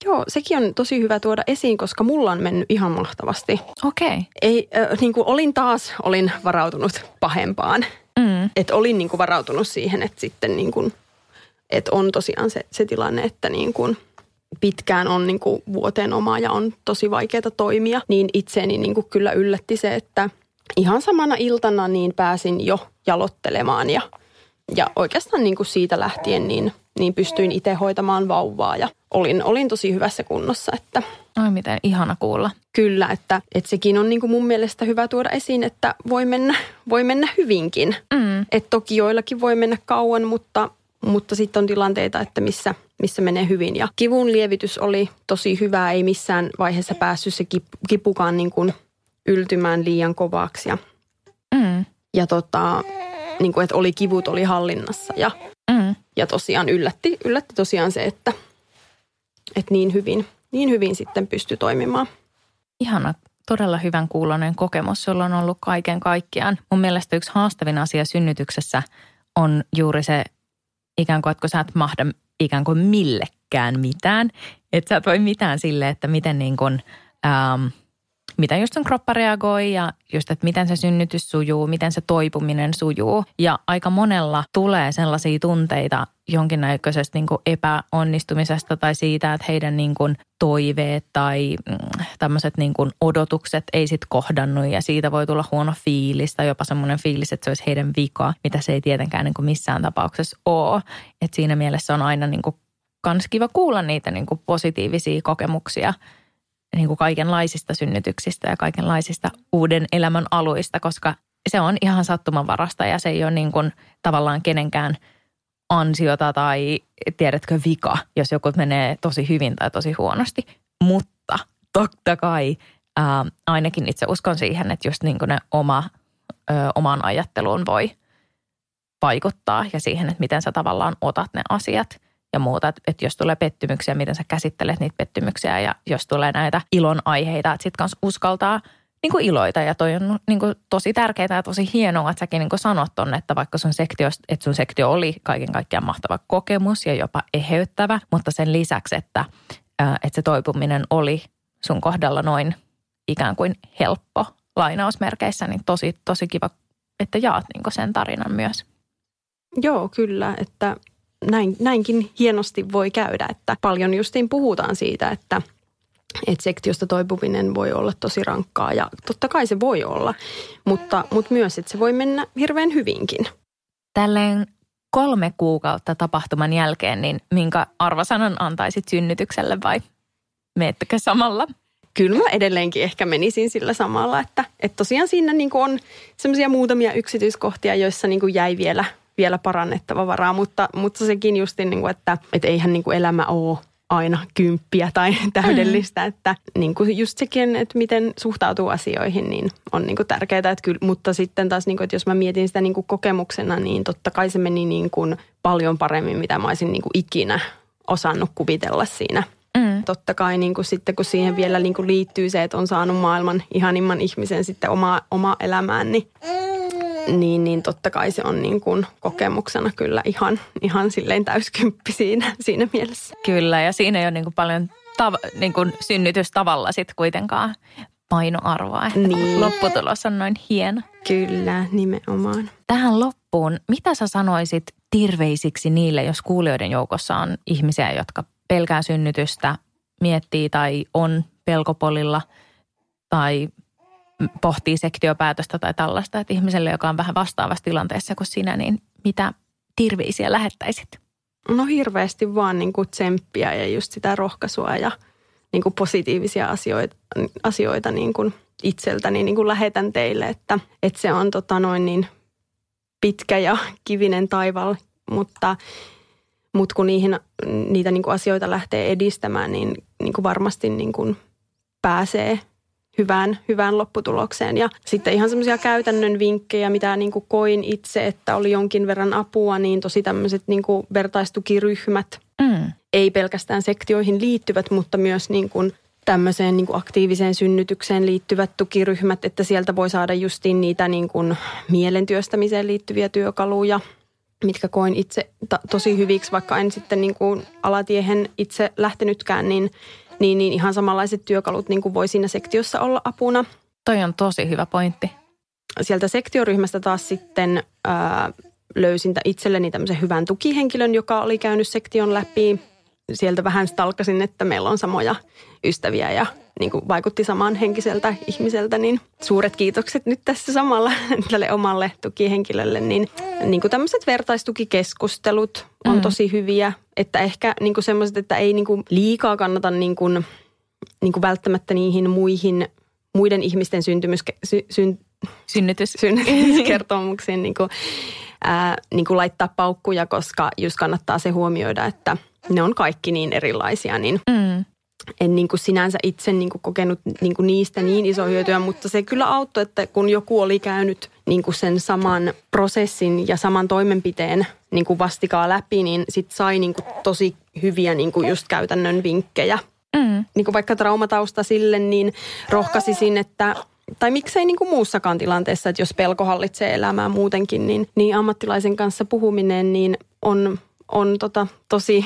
Joo, sekin on tosi hyvä tuoda esiin, koska mulla on mennyt ihan mahtavasti. Okei. Okay. Ei, äh, niin kuin olin taas, olin varautunut pahempaan. Mm. Että olin niin kuin varautunut siihen, että sitten niin kuin että on tosiaan se, se tilanne, että niin kuin pitkään on niin kuin vuoteen oma ja on tosi vaikeaa toimia, niin itseeni niin kuin kyllä yllätti se, että ihan samana iltana niin pääsin jo jalottelemaan ja, ja oikeastaan niin kuin siitä lähtien niin, niin pystyin itse hoitamaan vauvaa ja olin, olin tosi hyvässä kunnossa. Että Oi miten ihana kuulla. Kyllä, että, että sekin on niin kuin mun mielestä hyvä tuoda esiin, että voi mennä, voi mennä hyvinkin. Mm. Et toki joillakin voi mennä kauan, mutta, mutta sitten on tilanteita, että missä, missä menee hyvin. Ja kivun lievitys oli tosi hyvä, ei missään vaiheessa päässyt se kipukaan niin kuin yltymään liian kovaksi. Ja, Mm. ja tota, niin kuin, että oli kivut oli hallinnassa ja, Mm. ja tosiaan yllätti, yllätti tosiaan se, että, että niin, hyvin, niin hyvin sitten pystyi toimimaan. Ihana, todella hyvän kuulonen kokemus. Sulla on ollut kaiken kaikkiaan. Mun mielestä yksi haastavin asia synnytyksessä on juuri se ikään kuin, että kun sä et mahda ikään kuin millekään mitään. Että sä et voi mitään sille, että miten niin kuin, ähm, miten just sun kroppa reagoi ja just, että miten se synnytys sujuu, miten se toipuminen sujuu. Ja aika monella tulee sellaisia tunteita jonkinnäköisestä niin kuin epäonnistumisesta tai siitä, että heidän niin kuin toiveet tai mm, tämmöiset niin kuin odotukset ei sit kohdannut ja siitä voi tulla huono fiilis tai jopa semmoinen fiilis, että se olisi heidän vika, mitä se ei tietenkään niin kuin missään tapauksessa ole. Et siinä mielessä on aina niin kuin kans kiva kuulla niitä niin kuin positiivisia kokemuksia niin kuin kaikenlaisista synnytyksistä ja kaikenlaisista uuden elämän aluista, koska se on ihan sattumanvarasta ja se ei ole niin kuin tavallaan kenenkään ansiota tai tiedätkö vika, jos joku menee tosi hyvin tai tosi huonosti. Mutta totta kai ää, ainakin itse uskon siihen, että just niin kuin ne oma, ö, omaan ajatteluun voi vaikuttaa ja siihen, että miten sä tavallaan otat ne asiat ja muuta. Että, että jos tulee pettymyksiä, miten sä käsittelet niitä pettymyksiä ja jos tulee näitä ilon aiheita, että sitten kanssa uskaltaa niin kuin iloita ja toi on niin kuin tosi tärkeää ja tosi hienoa, että säkin niin kuin sanot tonne, että vaikka sun sektio, että sun sektio oli kaiken kaikkiaan mahtava kokemus ja jopa eheyttävä, mutta sen lisäksi, että, että se toipuminen oli sun kohdalla noin ikään kuin helppo lainausmerkeissä, niin tosi, tosi kiva, että jaat niin sen tarinan myös. Joo, kyllä, että näin, näinkin hienosti voi käydä, että paljon justiin puhutaan siitä, että, että sektiosta toipuminen voi olla tosi rankkaa ja totta kai se voi olla, mutta, mutta myös, että se voi mennä hirveän hyvinkin. Tälleen kolme kuukautta tapahtuman jälkeen, niin minkä arvosanan antaisit synnytykselle vai meettekö samalla? Kyllä mä edelleenkin ehkä menisin sillä samalla, että, että tosiaan siinä niin on semmoisia muutamia yksityiskohtia, joissa niin jäi vielä, vielä parannettava varaa, mutta, mutta sekin just niin kuin, että, että eihän niin kuin elämä ole aina kymppiä tai täydellistä, mm. että niin kuin just sekin, että miten suhtautuu asioihin, niin on niin kuin tärkeää, että kyllä, mutta sitten taas, niin kuin, että jos mä mietin sitä niin kuin kokemuksena, niin totta kai se meni niin kuin paljon paremmin, mitä mä olisin niin kuin ikinä osannut kuvitella siinä. Mm. Totta kai niin kuin sitten, kun siihen vielä niin kuin liittyy se, että on saanut maailman ihanimman ihmisen sitten oma, oma elämään, niin niin, niin totta kai se on niin kuin kokemuksena kyllä ihan, ihan silleen täyskymppi siinä, siinä mielessä. Kyllä, ja siinä ei ole niin kuin paljon tav- niin kuin synnytystavalla sitten kuitenkaan painoarvoa. Että Niin. Lopputulos on noin hieno. Kyllä, nimenomaan. Tähän loppuun, mitä sä sanoisit terveisiksi niille, jos kuulijoiden joukossa on ihmisiä, jotka pelkää synnytystä, miettii tai on pelkopolilla tai pohtii sektiopäätöstä tai tällaista, että ihmiselle, joka on vähän vastaavassa tilanteessa kuin sinä, niin mitä terveisiä lähettäisit? No hirveästi vaan niin kuin tsemppiä ja just sitä rohkaisua ja niin kuin positiivisia asioita, asioita niin kuin itseltäni niin kuin lähetän teille, että, että se on tota noin niin pitkä ja kivinen taival, mutta, mutta kun niihin, niitä niin kuin asioita lähtee edistämään, niin, niin kuin varmasti niin kuin pääsee hyvään, hyvään lopputulokseen. Ja sitten ihan semmoisia käytännön vinkkejä, mitä niin kuin koin itse, että oli jonkin verran apua, niin tosi tämmöiset niin kuin vertaistukiryhmät, Mm. ei pelkästään sektioihin liittyvät, mutta myös niin kuin tämmöiseen niin kuin aktiiviseen synnytykseen liittyvät tukiryhmät, että sieltä voi saada justiin niitä niin kuin mielentyöstämiseen liittyviä työkaluja, mitkä koin itse ta- tosi hyviksi, vaikka en sitten niin kuin alatiehen itse lähtenytkään, niin, niin, niin ihan samanlaiset työkalut niin kuin voi siinä sektiossa olla apuna. Toi on tosi hyvä pointti. Sieltä sektioryhmästä taas sitten ää, löysin itselleni tämmöisen hyvän tukihenkilön, joka oli käynyt sektion läpi. Sieltä vähän stalkasin, että meillä on samoja ystäviä ja niin kuin vaikutti samaan henkiseltä ihmiseltä, niin suuret kiitokset nyt tässä samalla tälle omalle tukihenkilölle. Niin, niin kuin tämmöiset vertaistukikeskustelut on mm. tosi hyviä, että ehkä niin kuin semmoiset, että ei niin kuin liikaa kannata niin kuin, niin kuin välttämättä niihin muihin muiden ihmisten syntymys, sy, syn, synnytys. synnytyskertomuksiin niin kuin, ää, niin kuin laittaa paukkuja, koska just kannattaa se huomioida, että ne on kaikki niin erilaisia, niin mm. en niin kuin sinänsä itse niin kuin kokenut niin kuin niistä niin iso hyötyä, mutta se kyllä auttoi, että kun joku oli käynyt niin kuin sen saman prosessin ja saman toimenpiteen niin kuin vastikaa läpi, niin sit sai niin kuin tosi hyviä niin kuin just käytännön vinkkejä. Mm. Niin kuin vaikka traumatausta sille, niin rohkaisisin, että tai miksei niin kuin muussakaan tilanteessa, että jos pelko hallitsee elämää muutenkin, niin, niin ammattilaisen kanssa puhuminen niin on, on tota, tosi,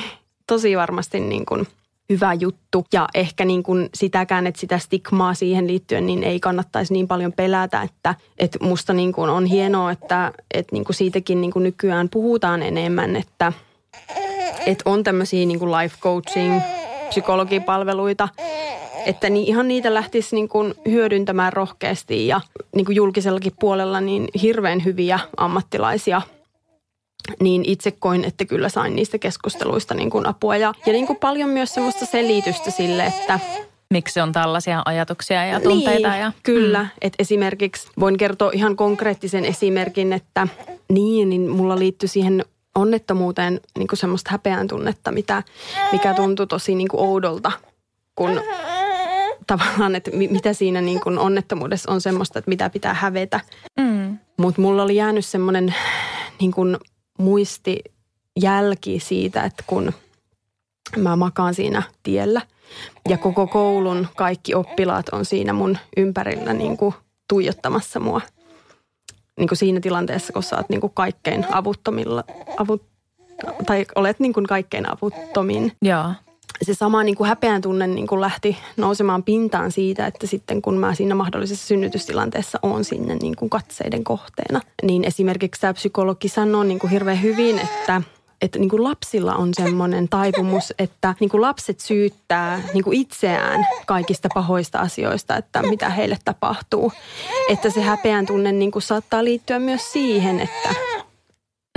tosi varmasti niin kuin hyvä juttu. Ja ehkä niin kuin sitäkään, että sitä stigmaa siihen liittyen, niin ei kannattaisi niin paljon pelätä, että, että musta niin kuin on hienoa, että, että niin kuin siitäkin niin kuin nykyään puhutaan enemmän, että, että on tämmöisiä niin kuin life coaching, psykologipalveluita, että niin ihan niitä lähtisi niin kuin hyödyntämään rohkeasti ja niin kuin julkisellakin puolella niin hirveän hyviä ammattilaisia niin itse koin, että kyllä sain niistä keskusteluista niin kuin apua ja, ja niin kuin paljon myös semmoista selitystä sille, että miksi on tällaisia ajatuksia ja tunteita. Niin, ja, kyllä. Mm. Että esimerkiksi voin kertoa ihan konkreettisen esimerkin, että niin, niin mulla liittyi siihen onnettomuuteen niin kuin semmoista häpeän tunnetta, mitä, mikä tuntui tosi niin kuin oudolta, kun tavallaan, että mitä siinä niin kuin onnettomuudessa on semmoista, että mitä pitää hävetä. Mm. Mutta mulla oli jäänyt semmoinen niin kuin muisti jälki siitä, että kun mä makaan siinä tiellä ja koko koulun kaikki oppilaat on siinä mun ympärillä niin kuin tuijottamassa mua. Niin kuin siinä tilanteessa, kun sä oot niin kuin kaikkein avuttomilla, avut, tai olet niin kuin kaikkein avuttomin. Joo se sama niin kuin häpeän tunne niin kuin lähti nousemaan pintaan siitä, että sitten kun mä siinä mahdollisessa synnytystilanteessa on sinne niin kuin katseiden kohteena, niin esimerkiksi tämä psykologi sanoo niin kuin hirveän hyvin, että että niin kuin lapsilla on semmoinen taipumus, että niin kuin lapset syyttää niin kuin itseään kaikista pahoista asioista, että mitä heille tapahtuu. Että se häpeän tunne niin kuin saattaa liittyä myös siihen, että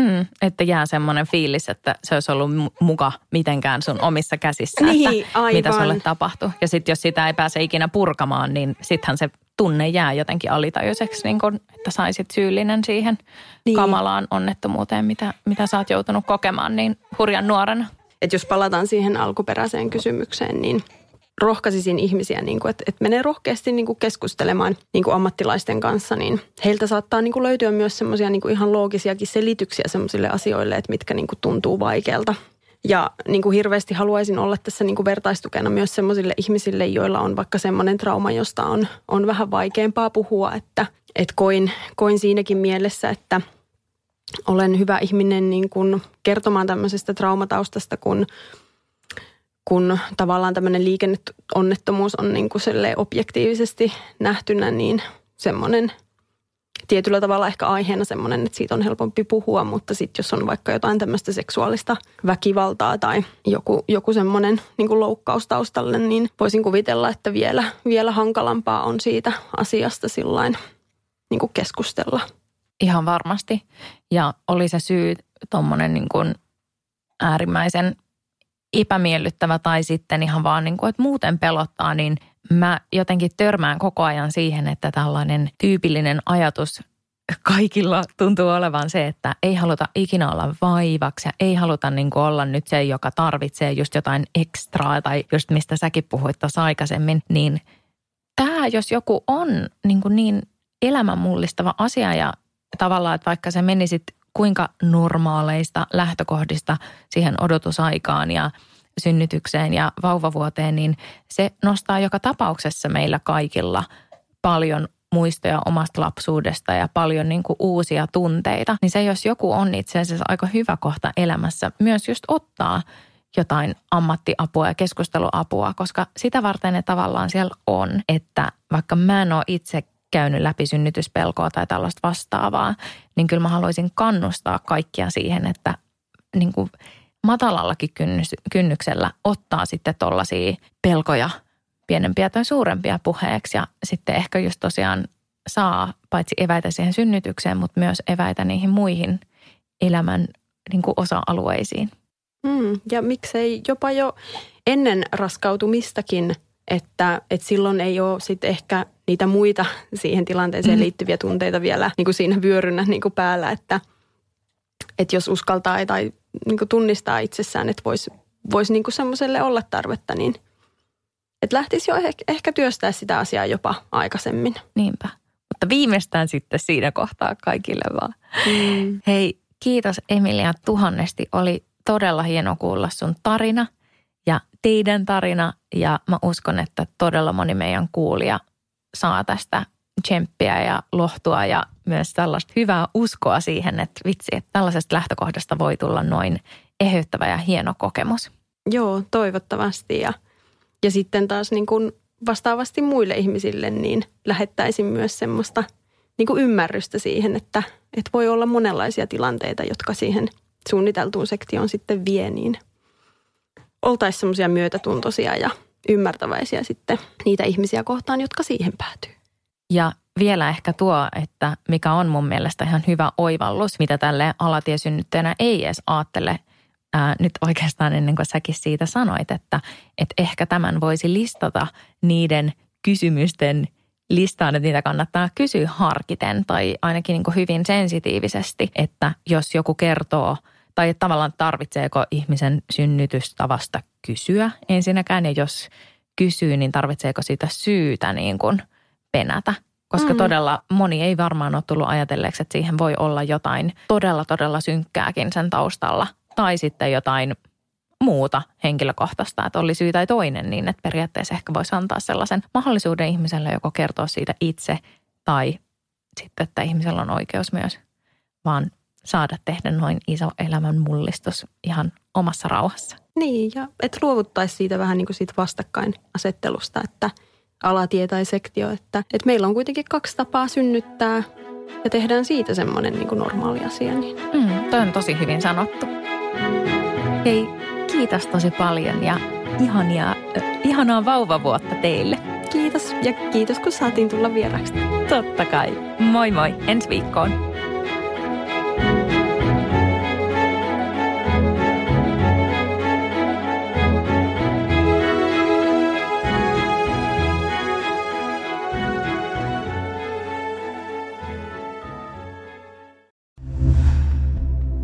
Mm, että jää semmoinen fiilis, että se olisi ollut muka mitenkään sun omissa käsissä, niin, että aivan. mitä sulle tapahtui. Ja sitten jos sitä ei pääse ikinä purkamaan, niin sittenhän se tunne jää jotenkin alitajuiseksi, niin kun, että saisit syyllinen siihen niin. kamalaan onnettomuuteen, mitä, mitä sä oot joutunut kokemaan niin hurjan nuorena. Et jos palataan siihen alkuperäiseen kysymykseen, niin rohkaisisin ihmisiä, niin kuin, että, että menee rohkeasti niin kuin keskustelemaan niin kuin ammattilaisten kanssa, niin heiltä saattaa niin kuin löytyä myös semmoisia niin ihan loogisiakin selityksiä semmoisille asioille, että mitkä niin kuin tuntuu vaikealta. Ja niin kuin hirveästi haluaisin olla tässä niin kuin vertaistukena myös semmoisille ihmisille, joilla on vaikka semmoinen trauma, josta on, on vähän vaikeampaa puhua, että, että koin, koin siinäkin mielessä, että olen hyvä ihminen niin kuin kertomaan tämmöisestä traumataustasta, kun – kun tavallaan tämmöinen liikenneonnettomuus on niin kuin objektiivisesti nähtynä, niin semmoinen tietyllä tavalla ehkä aiheena semmoinen, että siitä on helpompi puhua, mutta sitten jos on vaikka jotain tämmöistä seksuaalista väkivaltaa tai joku, joku semmoinen niin kuin loukkaus taustalle, niin voisin kuvitella, että vielä, vielä hankalampaa on siitä asiasta sillain niin kuin keskustella. Ihan varmasti. Ja oli se syy tuommoinen niin kuin äärimmäisen epämiellyttävä tai sitten ihan vaan niin kuin, että muuten pelottaa, niin mä jotenkin törmään koko ajan siihen, että tällainen tyypillinen ajatus kaikilla tuntuu olevan se, että ei haluta ikinä olla vaivaksi ja ei haluta niin kuin olla nyt se, joka tarvitsee just jotain ekstraa tai just mistä säkin puhuit tuossa aikaisemmin, niin tämä jos joku on niin, kuin niin elämänmullistava asia ja tavallaan, että vaikka se menisit kuinka normaaleista lähtökohdista siihen odotusaikaan ja synnytykseen ja vauvavuoteen, niin se nostaa joka tapauksessa meillä kaikilla paljon muistoja omasta lapsuudesta ja paljon niin kuin uusia tunteita. Niin se, jos joku on itse asiassa aika hyvä kohta elämässä, myös just ottaa jotain ammattiapua ja keskusteluapua, koska sitä varten ne tavallaan siellä on, että vaikka mä en ole itse käynyt läpi synnytyspelkoa tai tällaista vastaavaa, niin kyllä mä haluaisin kannustaa kaikkia siihen, että niin kuin matalallakin kynnyksellä ottaa sitten tollaisia pelkoja pienempiä tai suurempia puheeksi ja sitten ehkä just tosiaan saa paitsi eväitä siihen synnytykseen, mutta myös eväitä niihin muihin elämän niin kuin osa-alueisiin. Mm, ja miksei jopa jo ennen raskautumistakin, että, että silloin ei ole sitten ehkä niitä muita siihen tilanteeseen mm. liittyviä tunteita vielä niin kuin siinä vyörynnä niin kuin päällä, että, että jos uskaltaa tai niin kuin tunnistaa itsessään, että voisi vois niin semmoiselle olla tarvetta, niin että lähtisi jo ehkä, ehkä työstää sitä asiaa jopa aikaisemmin. Niinpä. Mutta viimeistään sitten siinä kohtaa kaikille vaan. Mm. Hei, kiitos Emilia tuhannesti. Oli todella hieno kuulla sun tarina ja teidän tarina. Ja mä uskon, että todella moni meidän kuulija saa tästä tsemppiä ja lohtua ja myös tällaista hyvää uskoa siihen, että vitsi, että tällaisesta lähtökohdasta voi tulla noin eheyttävä ja hieno kokemus. Joo, toivottavasti. Ja, ja sitten taas niin kuin vastaavasti muille ihmisille, niin lähettäisin myös semmoista niin kuin ymmärrystä siihen, että, että voi olla monenlaisia tilanteita, jotka siihen suunniteltuun sektioon sitten vie, niin oltaisiin semmoisia myötätuntoisia ja ymmärtäväisiä sitten niitä ihmisiä kohtaan, jotka siihen päätyy. Ja vielä ehkä tuo, että mikä on mun mielestä ihan hyvä oivallus, mitä tälle alatiesynnyttäjänä ei edes ajattele ää, nyt oikeastaan ennen kuin säkin siitä sanoit, että, että ehkä tämän voisi listata niiden kysymysten listaan, että niitä kannattaa kysyä harkiten tai ainakin niin hyvin sensitiivisesti, että jos joku kertoo tai että tavallaan tarvitseeko ihmisen synnytystavasta kysyä ensinnäkään ja jos kysyy, niin tarvitseeko sitä syytä niin kuin penätä. Koska mm. todella moni ei varmaan ole tullut ajatelleeksi, että siihen voi olla jotain todella, todella synkkääkin sen taustalla. Tai sitten jotain muuta henkilökohtaista, että oli syy tai toinen, niin että periaatteessa ehkä voisi antaa sellaisen mahdollisuuden ihmiselle joko kertoa siitä itse tai sitten, että ihmisellä on oikeus myös vaan saada tehdä noin iso elämän mullistus ihan omassa rauhassa. Niin, ja että luovuttaisiin siitä vähän niin kuin siitä vastakkainasettelusta, että alatie tai sektio, että, että meillä on kuitenkin kaksi tapaa synnyttää ja tehdään siitä semmoinen niin kuin normaali asia. Niin. Mm, toi on tosi hyvin sanottu. Hei, kiitos tosi paljon ja ihania, ihanaa vauvavuotta teille. Kiitos ja kiitos kun saatiin tulla vieraksi. Totta kai. Moi moi, ensi viikkoon.